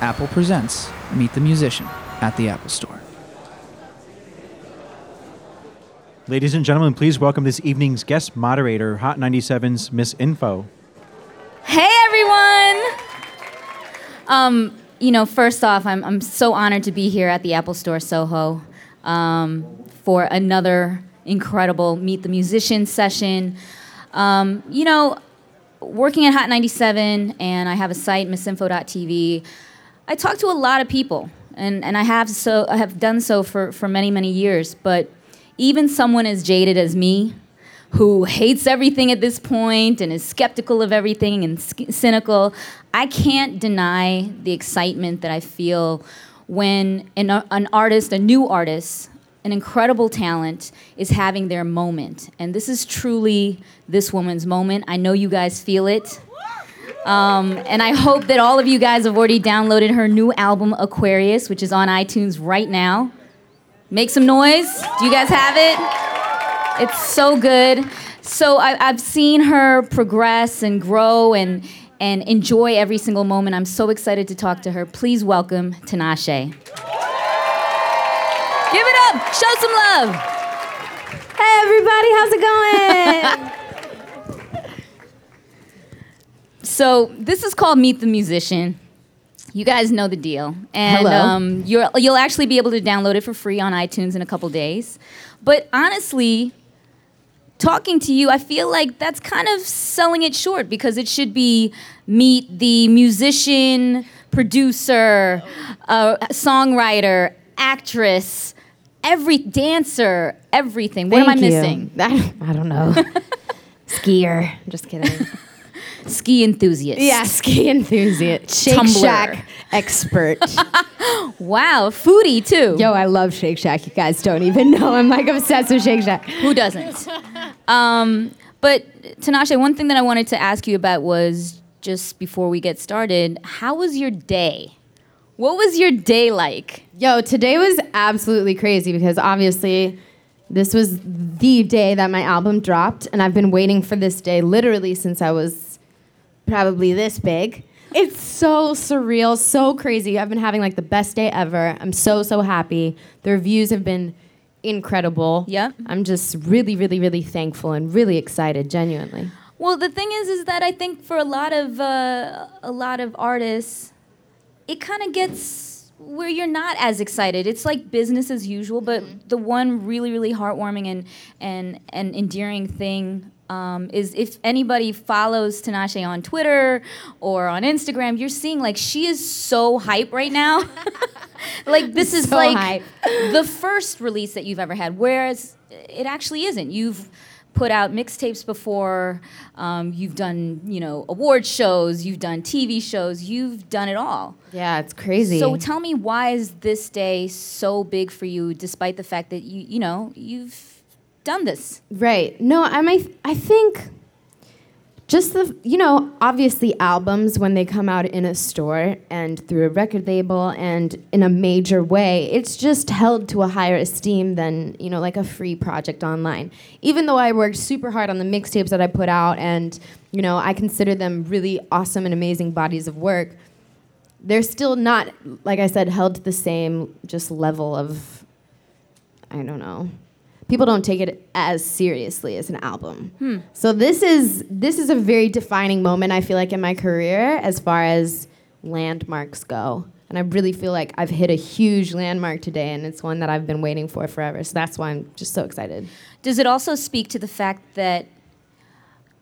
Apple presents Meet the Musician at the Apple Store. Ladies and gentlemen, please welcome this evening's guest moderator, Hot 97's Miss Info. Hey everyone! Um, you know, first off, I'm, I'm so honored to be here at the Apple Store Soho um, for another incredible Meet the Musician session. Um, you know, working at Hot 97 and I have a site, missinfo.tv, I talk to a lot of people and, and I have so I have done so for, for many, many years, but even someone as jaded as me, who hates everything at this point and is skeptical of everything and cynical, I can't deny the excitement that I feel when an, an artist, a new artist, an incredible talent is having their moment. And this is truly this woman's moment. I know you guys feel it. Um, and I hope that all of you guys have already downloaded her new album, Aquarius, which is on iTunes right now. Make some noise. Do you guys have it? It's so good. So I, have seen her progress and grow and, and enjoy every single moment. I'm so excited to talk to her. Please welcome Tinashe. Give it up. Show some love. Hey, everybody. How's it going? so, this is called Meet the Musician. You guys know the deal. And um, you will actually be able to download it for free on iTunes in a couple days. But honestly, talking to you, I feel like that's kind of selling it short because it should be meet the musician, producer, uh, songwriter, actress, every dancer, everything. What am I you. missing? I, I don't know. Skier. Just kidding. ski enthusiast. Yeah, ski enthusiast. Shake Tumblr. Shack expert. wow, foodie too. Yo, I love Shake Shack. You guys don't even know. I'm like obsessed with Shake Shack. Who doesn't? Um, but Tinashe, one thing that I wanted to ask you about was just before we get started, how was your day? What was your day like? Yo, today was absolutely crazy because obviously this was the day that my album dropped, and I've been waiting for this day literally since I was probably this big. It's so surreal, so crazy. I've been having like the best day ever. I'm so, so happy. The reviews have been incredible. Yeah. I'm just really, really, really thankful and really excited, genuinely. Well, the thing is, is that I think for a lot of uh, a lot of artists, it kind of gets where you're not as excited. It's like business as usual, but mm-hmm. the one really, really heartwarming and and and endearing thing um, is if anybody follows Tinashe on Twitter or on Instagram, you're seeing like she is so hype right now. like this is so like hype. the first release that you've ever had, whereas it actually isn't. You've put out mixtapes before. Um, you've done, you know, award shows. You've done TV shows. You've done it all. Yeah, it's crazy. So tell me, why is this day so big for you, despite the fact that you, you know, you've done this? Right. No, I mean, I think just the you know obviously albums when they come out in a store and through a record label and in a major way it's just held to a higher esteem than you know like a free project online. Even though i worked super hard on the mixtapes that i put out and you know i consider them really awesome and amazing bodies of work they're still not like i said held to the same just level of i don't know people don't take it as seriously as an album. Hmm. So this is this is a very defining moment I feel like in my career as far as landmarks go. And I really feel like I've hit a huge landmark today and it's one that I've been waiting for forever. So that's why I'm just so excited. Does it also speak to the fact that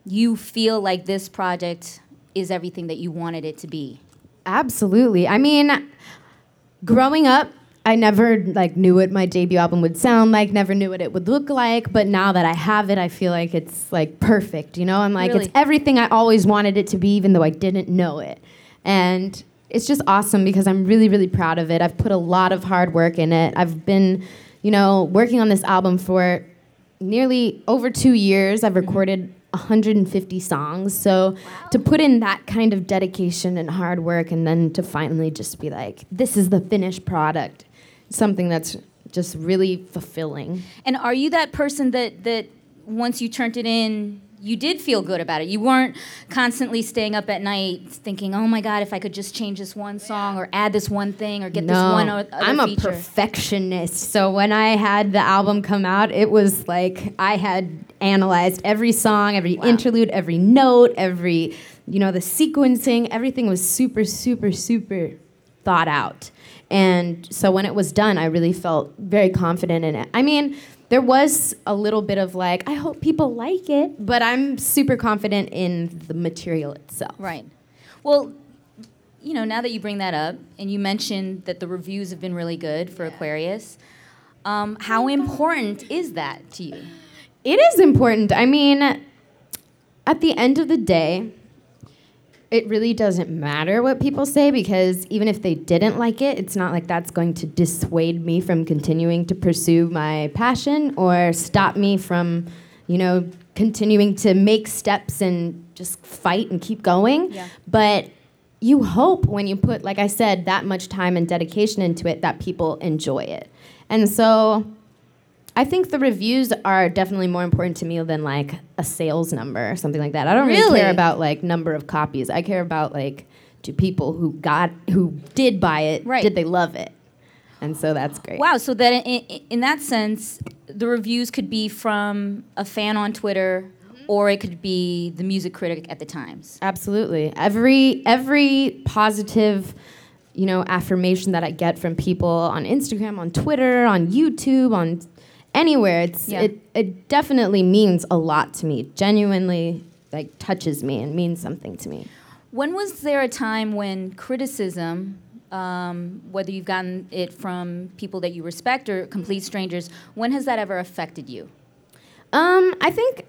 you feel like this project is everything that you wanted it to be? Absolutely. I mean, growing up I never like knew what my debut album would sound like, never knew what it would look like, but now that I have it, I feel like it's like perfect, you know? I'm like really? it's everything I always wanted it to be even though I didn't know it. And it's just awesome because I'm really really proud of it. I've put a lot of hard work in it. I've been, you know, working on this album for nearly over 2 years. I've recorded 150 songs. So wow. to put in that kind of dedication and hard work and then to finally just be like, this is the finished product something that's just really fulfilling. And are you that person that that once you turned it in, you did feel good about it. You weren't constantly staying up at night thinking, "Oh my God, if I could just change this one song or add this one thing or get this one." other I'm a feature." perfectionist. So when I had the album come out, it was like I had analyzed every song, every Wow. interlude, every note, every, you know, the sequencing, everything was super, super, super thought out. And so when it was done, I really felt very confident in it. I mean, there was a little bit of like, I hope people like it, but I'm super confident in the material itself. Right. Well, you know, now that you bring that up, and you mentioned that the reviews have been really good for Aquarius, um, how important is that to you? It is important. I mean, at the end of the day, it really doesn't matter what people say because even if they didn't like it, it's not like that's going to dissuade me from continuing to pursue my passion or stop me from, you know, continuing to make steps and just fight and keep going. Yeah. But you hope when you put, like I said, that much time and dedication into it that people enjoy it. And so I think the reviews are definitely more important to me than like a sales number or something like that. I don't really, Really? care about like number of copies. I care about like do people who got who did buy it Right. did they love it? And so that's great. Wow. So that in, in, in that sense, the reviews could be from a fan on Twitter, mm-hmm. or it could be the music critic at the Times. Absolutely. Every every positive, you know, affirmation that I get from people on Instagram, on Twitter, on YouTube, on anywhere, it's Yeah. it it definitely means a lot to me. Genuinely like touches me and means something to me. When was there a time when criticism, um, whether you've gotten it from people that you respect or complete strangers, when has that ever affected you? Um, I think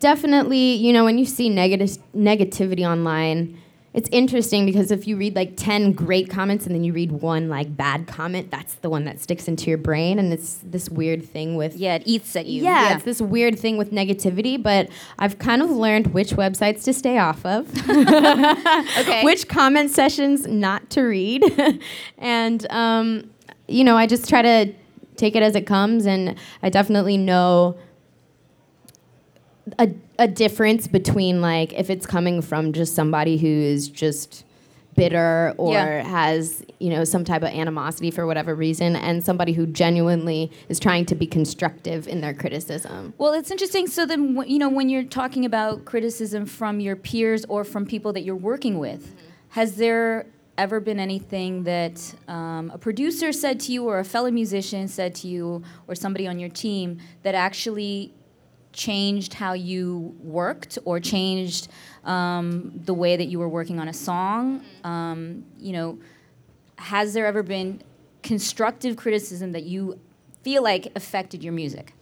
definitely, you know, when you see negative negativity online, it's interesting because if you read like 10 great comments and then you read one like bad comment, that's the one that sticks into your brain and it's this weird thing with Yeah, it eats at you. yeah, it's this weird thing with negativity, but I've kind of learned which websites to stay off of, okay. which comment sessions not to read, and um, you know, I just try to take it as it comes, and I definitely know a, a difference between like if it's coming from just somebody who is just bitter or Yeah. has you know some type of animosity for whatever reason and somebody who genuinely is trying to be constructive in their criticism Well, it's interesting. So then, you know, when you're talking about criticism from your peers or from people that you're working with, has there ever been anything that um, a producer said to you, or a fellow musician said to you, or somebody on your team that actually changed how you worked or changed um, the way that you were working on a song? Um, you know, has there ever been constructive criticism that you feel like affected your music?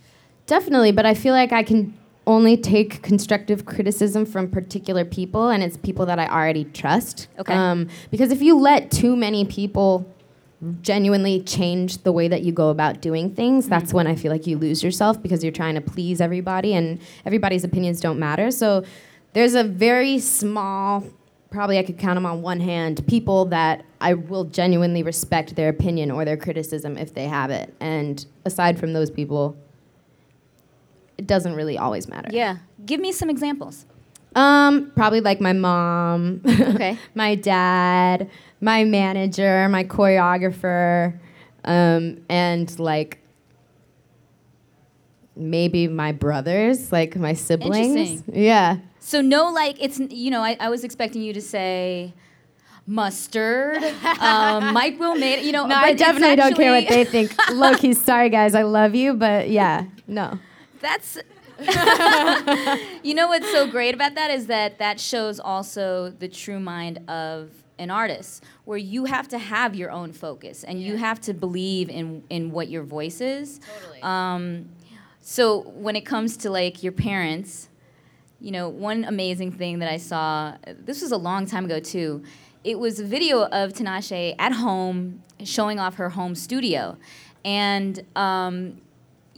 Definitely, but I feel like I can only take constructive criticism from particular people, and it's people that I already trust. Okay. Um, because if you let too many people genuinely change the way that you go about doing things, that's when I feel like you lose yourself because you're trying to please everybody, and everybody's opinions don't matter. So there's a very small, probably I could count them on one hand, people that I will genuinely respect their opinion or their criticism if they have it. And aside from those people, it doesn't really always matter. Yeah. Give me some examples. Um, probably like my mom, Okay. my dad, my manager, my choreographer, um, and like maybe my brothers, like my siblings. Interesting. Yeah. So no, like it's you know I, I was expecting you to say mustard, um, Mike will made you know. No, I definitely don't care what they think. Look, he's sorry guys, I love you, but yeah, no. That's. you know what's so great about that is that that shows also the true mind of an artist, where you have to have your own focus and you have to believe in in what your voice is. Totally. Um, so when it comes to like your parents, you know, one amazing thing that I saw, this was a long time ago too. It was a video of Tinashe at home showing off her home studio. And, um,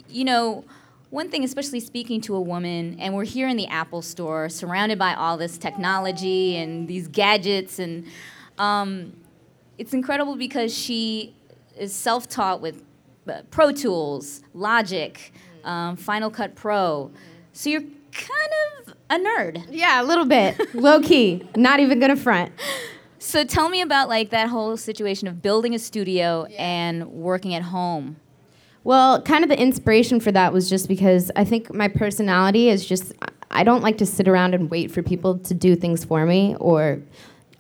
you know, one thing, especially speaking to a woman, and we're here in the Apple store surrounded by all this technology and these gadgets, and um, it's incredible because she is self taught with uh, Pro Tools, Logic, um, Final Cut Pro. So you're kind of a nerd. Yeah, a little bit. Low key. Not even gonna front. So tell me about like that whole situation of building a studio and working at home. Well, kind of the inspiration for that was just because I think my personality is just I don't like to sit around and wait for people to do things for me or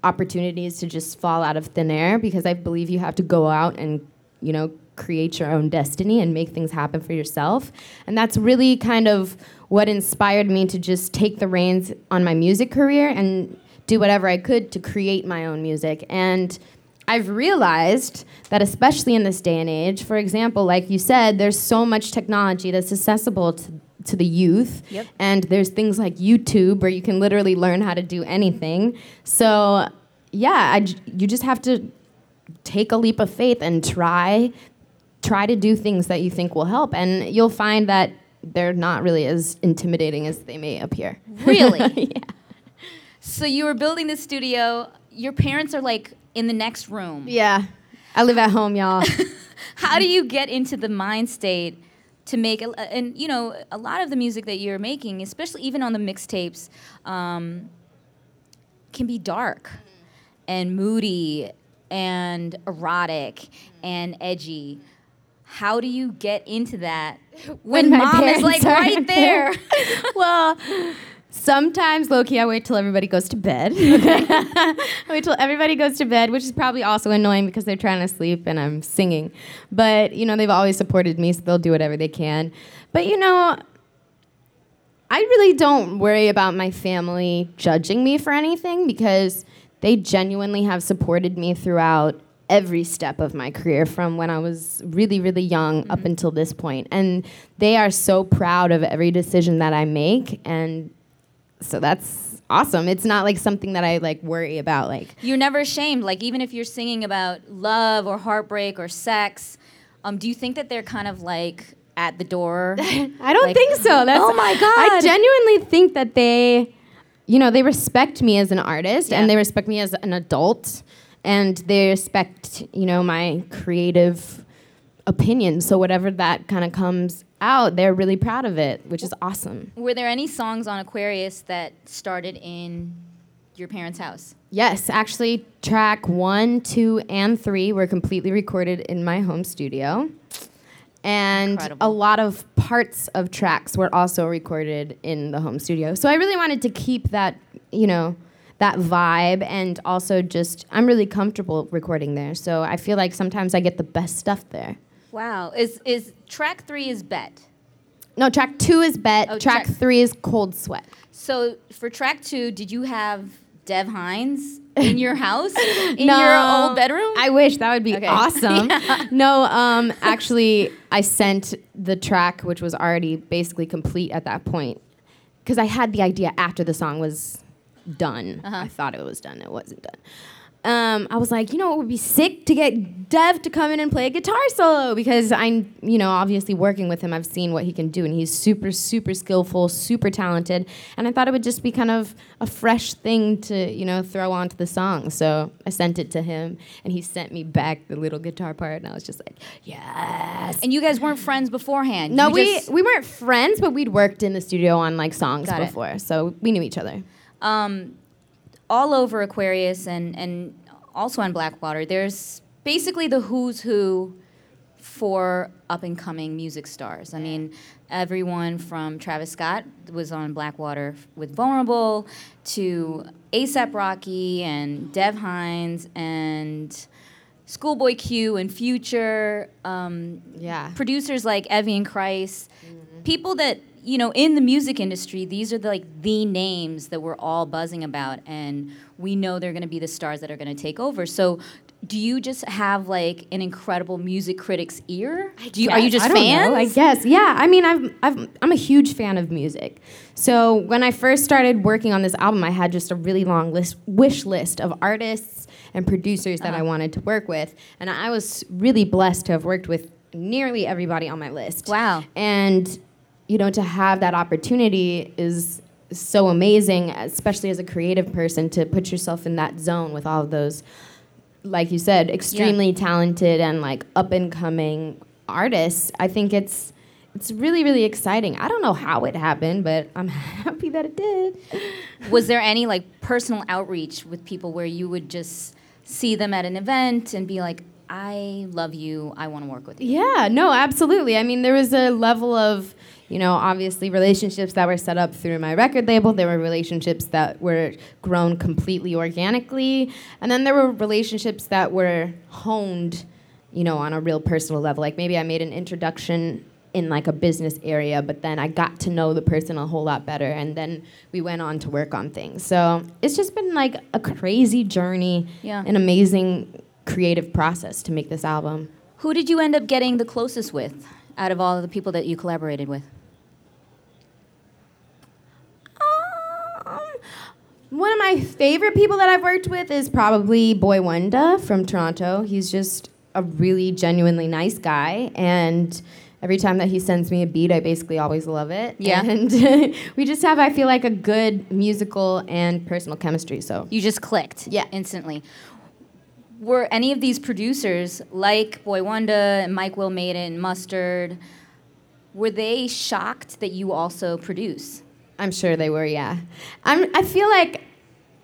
opportunities to just fall out of thin air because I believe you have to go out and, you know, create your own destiny and make things happen for yourself. And that's really kind of what inspired me to just take the reins on my music career and do whatever I could to create my own music. And I've realized that, especially in this day and age, for example, like you said, there's so much technology that's accessible to, to the youth. Yep. And there's things like YouTube where you can literally learn how to do anything. So, yeah, I you just have to take a leap of faith and try try to do things that you think will help and you'll find that they're not really as intimidating as they may appear. Really? yeah. So you were building this studio. Your parents are like in the next room. Yeah. I live at home, y'all. How do you get into the mind state to make a, and you know a lot of the music that you're making, especially even on the mixtapes, um, can be dark and moody and erotic and edgy. How do you get into that when, my mom is like right there? well, sometimes low key, I wait till everybody goes to bed. I wait till everybody goes to bed, which is probably also annoying because they're trying to sleep and I'm singing. But you know, they've always supported me, so they'll do whatever they can. But you know, I really don't worry about my family judging me for anything because they genuinely have supported me throughout every step of my career from when I was really, really young up mm-hmm. until this point. And they are so proud of every decision that I make. And so that's awesome. It's not like something that I like worry about. Like, You're never ashamed. Like even if you're singing about love or heartbreak or sex, um, do you think that they're kind of like at the door? I don't Like, think so. That's, oh my god! I genuinely think that they, you know, they respect me as an artist Yeah. and they respect me as an adult and they respect, you know, my creative opinion. So whatever that kind of comes out, they're really proud of it, which is awesome. Were there any songs on Aquarius that started in your parents' house? Yes, actually, track one, two, and three were completely recorded in my home studio. And Incredible. a lot of parts of tracks were also recorded in the home studio. So I really wanted to keep that, you know, that vibe and also just, I'm really comfortable recording there. So I feel like sometimes I get the best stuff there. Wow. Is is track three is bet? No, track two is Bet, Oh, track track- three is Cold Sweat. So for track two, did you have Dev Hynes in your house? In No. your old bedroom? I wish that would be Okay. awesome. No, um, actually, I sent the track, which was already basically complete at that point, because I had the idea after the song was done. Uh-huh. I thought it was done. It wasn't done. Um, I was like, you know, it would be sick to get Dev to come in and play a guitar solo because I'm, you know, obviously working with him, I've seen what he can do, and he's super, super skillful, super talented. And I thought it would just be kind of a fresh thing to, you know, throw onto the song. So I sent it to him, and he sent me back the little guitar part, and I was just like, yes. and you guys weren't friends beforehand. No, You we we weren't friends, but we'd worked in the studio on like songs Got it. before, so we knew each other. um, all over Aquarius and, and also on Blackwater, there's basically the who's who for up and coming music stars. I mean, everyone from Travis Scott was on Blackwater with Vulnerable to ASAP Rocky and Dev Hynes and Schoolboy Q and Future. Um, Yeah. producers like Evian Christ, people that you know in the music industry. These are the, like the names that we're all buzzing about, and we know they're going to be the stars that are going to take over. So. Do you just have like an incredible music critic's ear? Do you, are you just I don't fans? know, I guess. Yeah. I mean, I've, I've, I'm a huge fan of music. So when I first started working on this album, I had just a really long list, wish list of artists and producers that Uh-huh. I wanted to work with, and I was really blessed to have worked with nearly everybody on my list. Wow. And you know, to have that opportunity is so amazing, especially as a creative person, to put yourself in that zone with all of those like you said, extremely talented and like up and coming artists. I think it's it's really really exciting. I don't know how it happened, but I'm happy that it did. Was there any like personal outreach with people where you would just see them at an event and be like, I love you, I want to work with you? Yeah, no, absolutely. I mean, there was a level of, you know, obviously relationships that were set up through my record label. There were relationships that were grown completely organically. And then there were relationships that were honed, you know, on a real personal level. Like maybe I made an introduction in like a business area, but then I got to know the person a whole lot better and then we went on to work on things. So it's just been like a crazy journey, Yeah. an amazing creative process to make this album. Who did you end up getting the closest with out of all the people that you collaborated with? Um, one of my favorite people that I've worked with is probably Boi-1da from Toronto. He's just a really genuinely nice guy, and every time that he sends me a beat, I basically always love it. Yeah. and we just have, I feel like, a good musical and personal chemistry. So You just clicked Yeah. instantly. Were any of these producers, like Boi-1da and Mike Will Made It Mustard, were they shocked that you also produce? I'm sure they were, yeah. I'm, I feel like,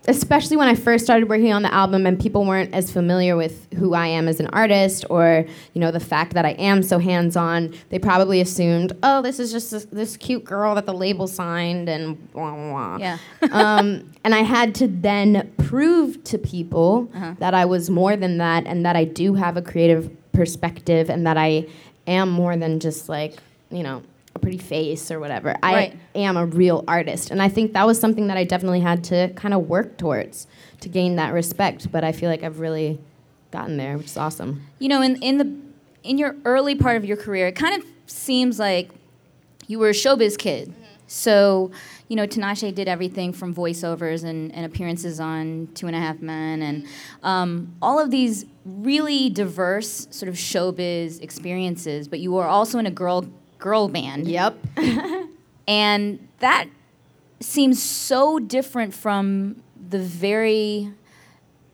especially when I first started working on the album and people weren't as familiar with who I am as an artist or, you know, the fact that I am so hands on, they probably assumed, oh, this is just this, this cute girl that the label signed and blah, blah, blah. Yeah. um, and I had to then prove to people Uh-huh. that I was more than that and that I do have a creative perspective and that I am more than just like, you know, a pretty face or whatever. Right. I am a real artist. And I think that was something that I definitely had to kind of work towards to gain that respect. But I feel like I've really gotten there, which is awesome. You know, in, in the in your early part of your career, it kind of seems like you were a showbiz kid. So, you know, Tinashe did everything from voiceovers and, and appearances on Two and a Half Men and um, all of these really diverse sort of showbiz experiences. But you were also in a girl girl band. Yep. And that seems so different from the very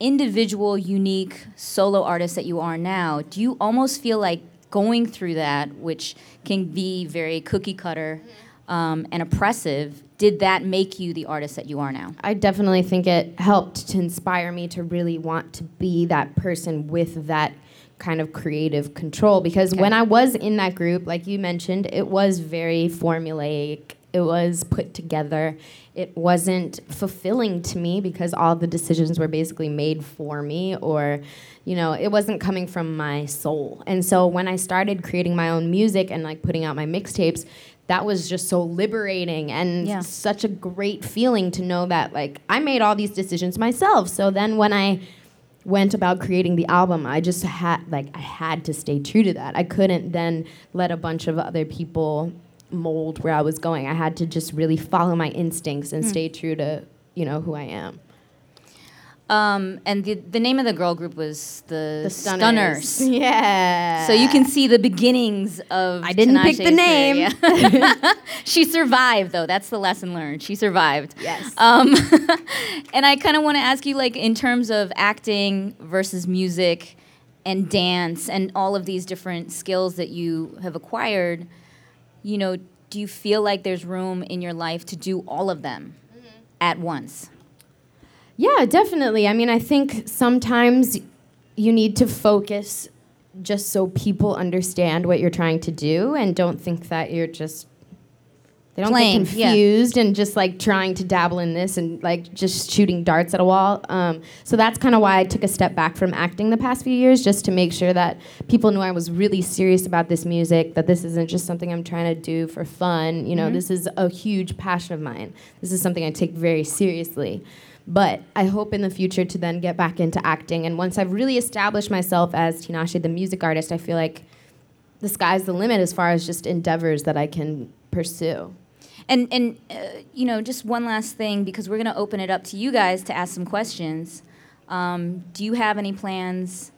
individual, unique solo artist that you are now. Do you almost feel like going through that, which can be very cookie cutter um, and oppressive, did that make you the artist that you are now? I definitely think it helped to inspire me to really want to be that person with that kind of creative control because Okay. when I was in that group like you mentioned it was very formulaic it was put together it wasn't fulfilling to me because all the decisions were basically made for me or you know it wasn't coming from my soul and so when I started creating my own music and like putting out my mixtapes that was just so liberating and Yeah. such a great feeling to know that like I made all these decisions myself. So then when I went about creating the album, I just had like I had to stay true to that. I couldn't then let a bunch of other people mold where I was going. I had to just really follow my instincts and hmm. stay true to, you know, who I am. Um, and the, the name of the girl group was the, The Stunners. Stunners. Yeah. So you can see the beginnings of. I didn't pick the name. yeah. she survived, though. That's the lesson learned. She survived. Yes. Um, and I kind of want to ask you, like, in terms of acting versus music and dance and all of these different skills that you have acquired, you know, do you feel like there's room in your life to do all of them at once? Yeah, definitely. I mean, I think sometimes you need to focus just so people understand what you're trying to do and don't think that you're just they don't Playing, get yeah. confused and just like trying to dabble in this and like just shooting darts at a wall. Um, so that's kind of why I took a step back from acting the past few years, just to make sure that people knew I was really serious about this music. That this isn't just something I'm trying to do for fun. You know, this is a huge passion of mine. This is something I take very seriously. But I hope in the future to then get back into acting. And once I've really established myself as Tinashe, the music artist, I feel like the sky's the limit as far as just endeavors that I can pursue. And and uh, you know, just one last thing because we're going to open it up to you guys to ask some questions. Um, do you have any plans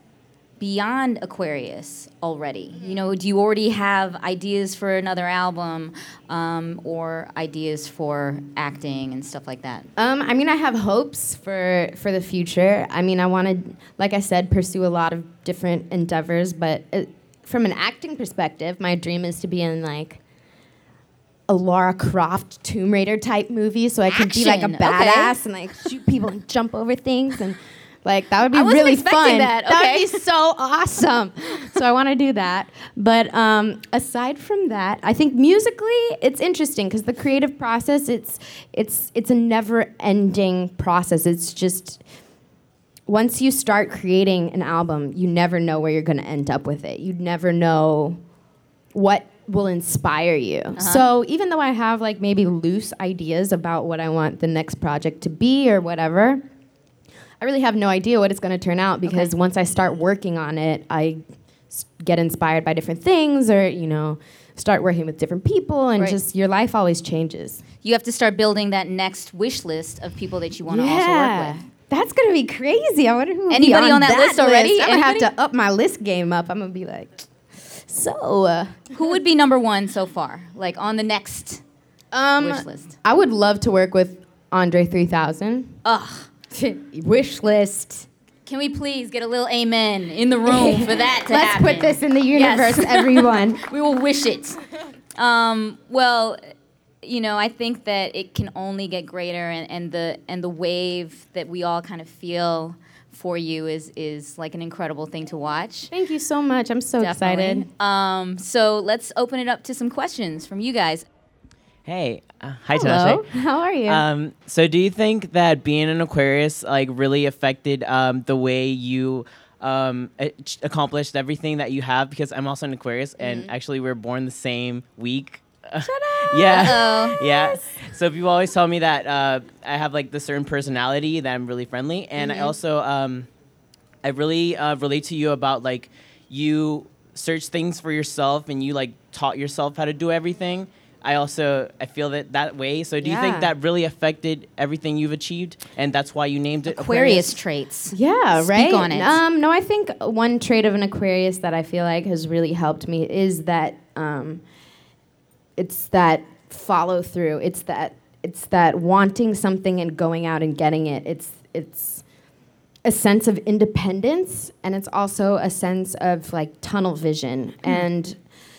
beyond Aquarius already? You know, do you already have ideas for another album um, or ideas for acting and stuff like that? Um, I mean, I have hopes for for the future. I mean, I want to, like I said, pursue a lot of different endeavors. But uh, from an acting perspective, my dream is to be in like a Lara Croft Tomb Raider type movie, so I can be like a Action, okay. badass and like shoot people and jump over things and like that would be really fun. that, would be so awesome. so I want to do that. But um, aside from that, I think musically it's interesting because the creative process it's it's it's a never-ending process. It's just once you start creating an album, you never know where you're going to end up with it. You never know what will inspire you. So even though I have like maybe loose ideas about what I want the next project to be or whatever, I really have no idea what it's going to turn out because Okay. once I start working on it, I s- get inspired by different things or, you know, start working with different people and Right. just your life always changes. You have to start building that next wish list of people that you want to also work with. That's gonna be crazy. I wonder who. Anybody on that list already? I'm gonna have to up my list game up. I'm gonna be like, so. Uh, Who would be number one so far? Like on the next um, wish list? I would love to work with Andre 3000. Ugh. wish list. Can we please get a little amen in the room for that to Let's happen? put this in the Yes. universe, everyone. we will wish it. Um, well, you know, I think that it can only get greater, and, and the and the wave that we all kind of feel for you is is like an incredible thing to watch. Thank you so much. I'm so Definitely. excited. Um, so let's open it up to some questions from you guys. Hey, uh, hi Hello. Tinashe. How are you? Um, so do you think that being an Aquarius like really affected um, the way you um, ach- accomplished everything that you have? Because I'm also an Aquarius, and actually we're born the same week. Shut up. yeah. Uh-oh. Yeah. So people always tell me that uh, I have like the certain personality that I'm really friendly, and I also um, I really uh, relate to you about like you search things for yourself and you like taught yourself how to do everything. I also I feel that that way. So do you think that really affected everything you've achieved, and that's why you named it Aquarius Aquarius? traits. Yeah, Speak right. on it. Um, no, I think one trait of an Aquarius that I feel like has really helped me is that um, it's that follow through. It's that it's that wanting something and going out and getting it. It's it's a sense of independence and it's also a sense of like tunnel vision and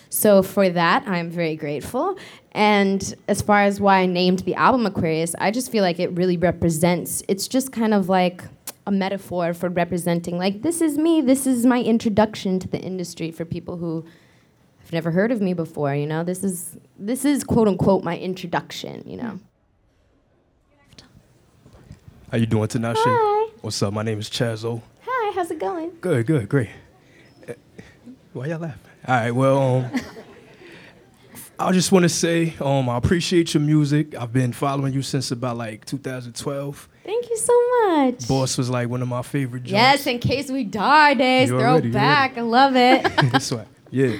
so for that i'm very grateful and as far as why i named the album aquarius i just feel like it really represents it's just kind of like a metaphor for representing like this is me this is my introduction to the industry for people who have never heard of me before you know this is this is quote unquote my introduction you know How you doing, Tinashe? Hi. What's up? My name is Chazo. hi how's it going Good, good, great. Eh, Why y'all laughing? All right, well, um, I just want to say um, I appreciate your music. I've been following you since about like 2012. thank you so much Boss was like one of my favorite joints. Yes, in case we die days, You already- you throwback. I love it. That's right. Yeah.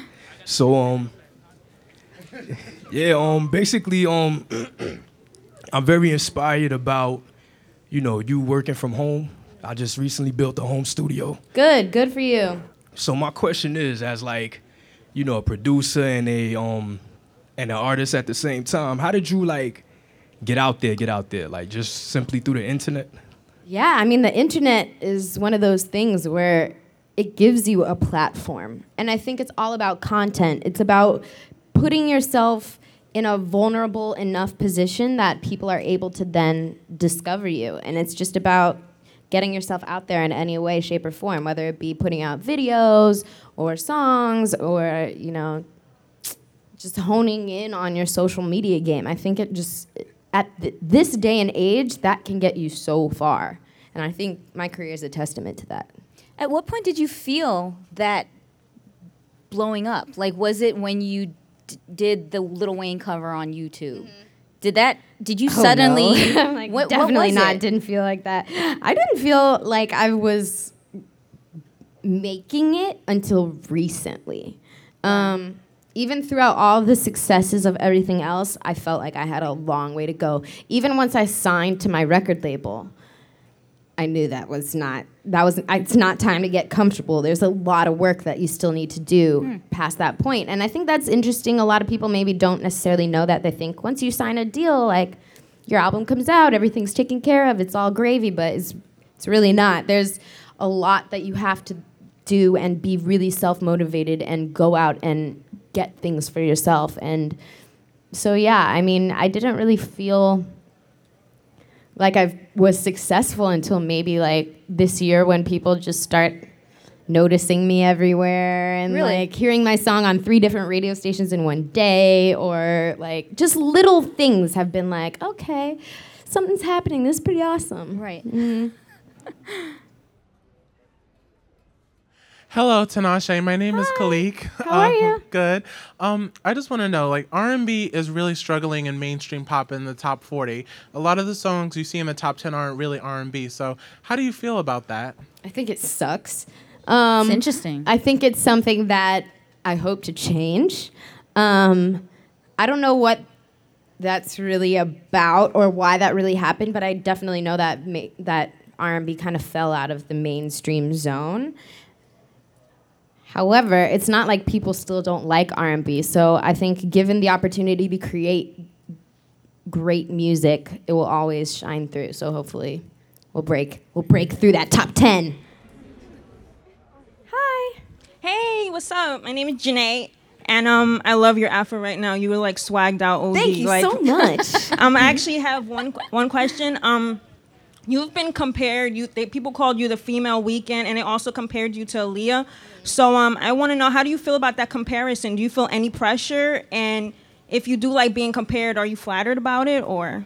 So um yeah, um basically um I'm very inspired about you know, you working from home. I just recently built a home studio. good, good for you. So my question is, as like, you know, a producer and a um and an artist at the same time, how did you like get out there, get out there? Like just simply through the internet? Yeah, I mean, the internet is one of those things where it gives you a platform. And I think it's all about content. It's about putting yourself in a vulnerable enough position that people are able to then discover you. And it's just about getting yourself out there in any way, shape, or form, whether it be putting out videos or songs or, you know, just honing in on your social media game. I think it just at th- this day and age that can get you so far. And I think my career is a testament to that. At what point did you feel that blowing up? Like, was it when you d- did the Lil Wayne cover on YouTube? Mm-hmm. Did that? Did you suddenly? Oh, no. I'm like, what, what definitely was not. it? Didn't feel like that. I didn't feel like I was making it until recently. Um, even throughout all the successes of everything else, I felt like I had a long way to go. Even once I signed to my record label, I knew that was not that was it's not time to get comfortable. There's a lot of work that you still need to do hmm. past that point. And I think that's interesting. A lot of people maybe don't necessarily know that. They think once you sign a deal, like your album comes out, everything's taken care of, it's all gravy, but it's it's really not. There's a lot that you have to do and be really self-motivated and go out and get things for yourself and so yeah, I mean, I didn't really feel like I was successful until maybe like this year when people just start noticing me everywhere and Really? like hearing my song on three different radio stations in one day or like just little things have been like, okay, something's happening. This is pretty awesome. Right. Mm-hmm. Hello, Tinashe. My name is Khalik. How are you? Good. Um, I just want to know, like, R&B is really struggling in mainstream pop in the top 40. A lot of the songs you see in the top 10 aren't really R&B. So, how do you feel about that? I think it sucks. Um, It's interesting. I think it's something that I hope to change. Um, I don't know what that's really about or why that really happened, but I definitely know that ma- that R&B kind of fell out of the mainstream zone. However, it's not like people still don't like R&B. So I think given the opportunity to create great music, it will always shine through. So hopefully, we'll break we'll break through that top 10. Hi. Hey, what's up? My name is Janae, and um, I love your afro right now. You were like swagged out OG. Thank you like, so much. um, I actually have one one question. Um, you've been compared. You they, people called you the female Weeknd, and they also compared you to Aaliyah. So um, I want to know how do you feel about that comparison? Do you feel any pressure? And if you do like being compared, are you flattered about it or?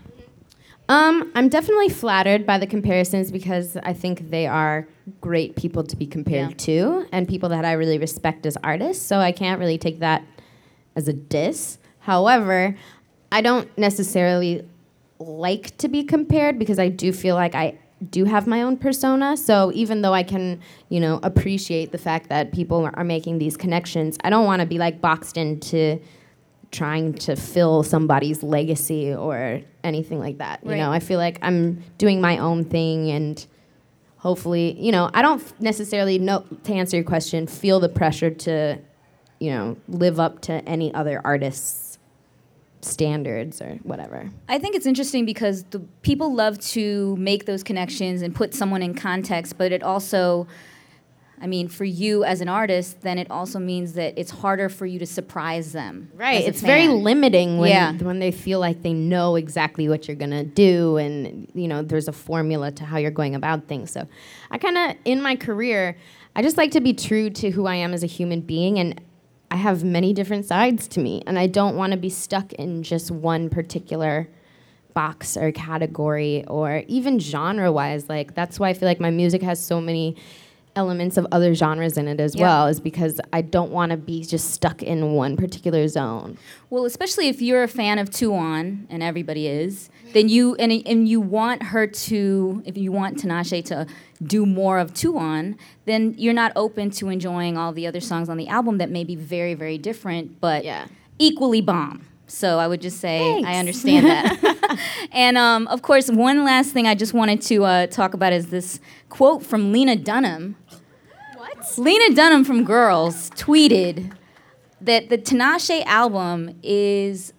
Um, I'm definitely flattered by the comparisons because I think they are great people to be compared Yeah. to and people that I really respect as artists. So I can't really take that as a diss. However, I don't necessarily like to be compared because I do feel like I do have my own persona. So even though I can, you know, appreciate the fact that people are making these connections, I don't want to be like boxed into trying to fill somebody's legacy or anything like that. You know, I feel like I'm doing my own thing and hopefully, you know, I don't necessarily know to answer your question, feel the pressure to, you know, live up to any other artist's standards or whatever. I think it's interesting because the people love to make those connections and put someone in context, but it also, I mean, for you as an artist, then it also means that it's harder for you to surprise them. Right. It's very limiting when Yeah. when they feel like they know exactly what you're gonna do, and you know there's a formula to how you're going about things. So, I kind of in my career, I just like to be true to who I am as a human being, and I have many different sides to me, and I don't want to be stuck in just one particular box or category or even genre wise. Like that's why I feel like my music has so many elements of other genres in it as Yeah. well is because I don't want to be just stuck in one particular zone. Well, especially if you're a fan of 2 On, and everybody is, then you and and you want her to, if you want Tinashe to do more of 2 On, then you're not open to enjoying all the other songs on the album that may be very, very different, but Yeah. equally bomb. So I would just say I understand that. and um, of course, one last thing I just wanted to uh, talk about is this quote from Lena Dunham. Lena Dunham from Girls tweeted that the Tinashe album is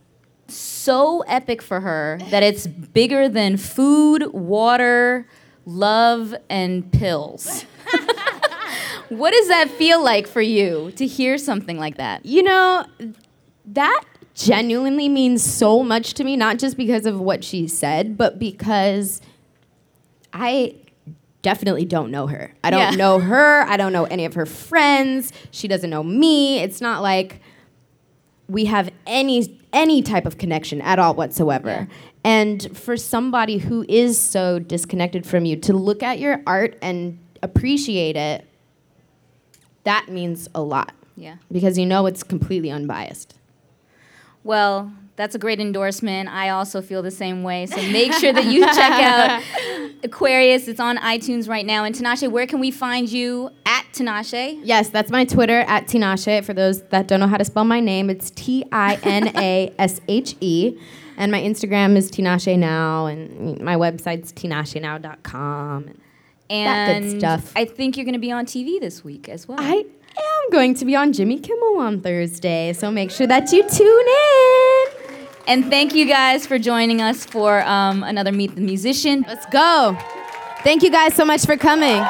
so epic for her that it's bigger than food, water, love, and pills. what does that feel like for you to hear something like that? You know, that genuinely means so much to me, not just because of what she said, but because I definitely don't know her. I don't Yeah. know her. I don't know any of her friends. She doesn't know me. It's not like we have any any type of connection at all whatsoever. Yeah. And for somebody who is so disconnected from you to look at your art and appreciate it, that means a lot Yeah. because you know it's completely unbiased. Well, that's a great endorsement. I also feel the same way. So make sure that you check out Aquarius. It's on iTunes right now. And Tinashe, where can we find you at Tinashe? Yes, that's my Twitter at Tinashe. For those that don't know how to spell my name, it's T I N A S H E. And my Instagram is Tinashe Now, and my website's tinashenow.com. And That good stuff. I think you're going to be on TV this week as well. I am going to be on Jimmy Kimmel on Thursday, so make sure that you tune in. And thank you guys for joining us for um, another Meet the Musician. Let's go. Thank you guys so much for coming.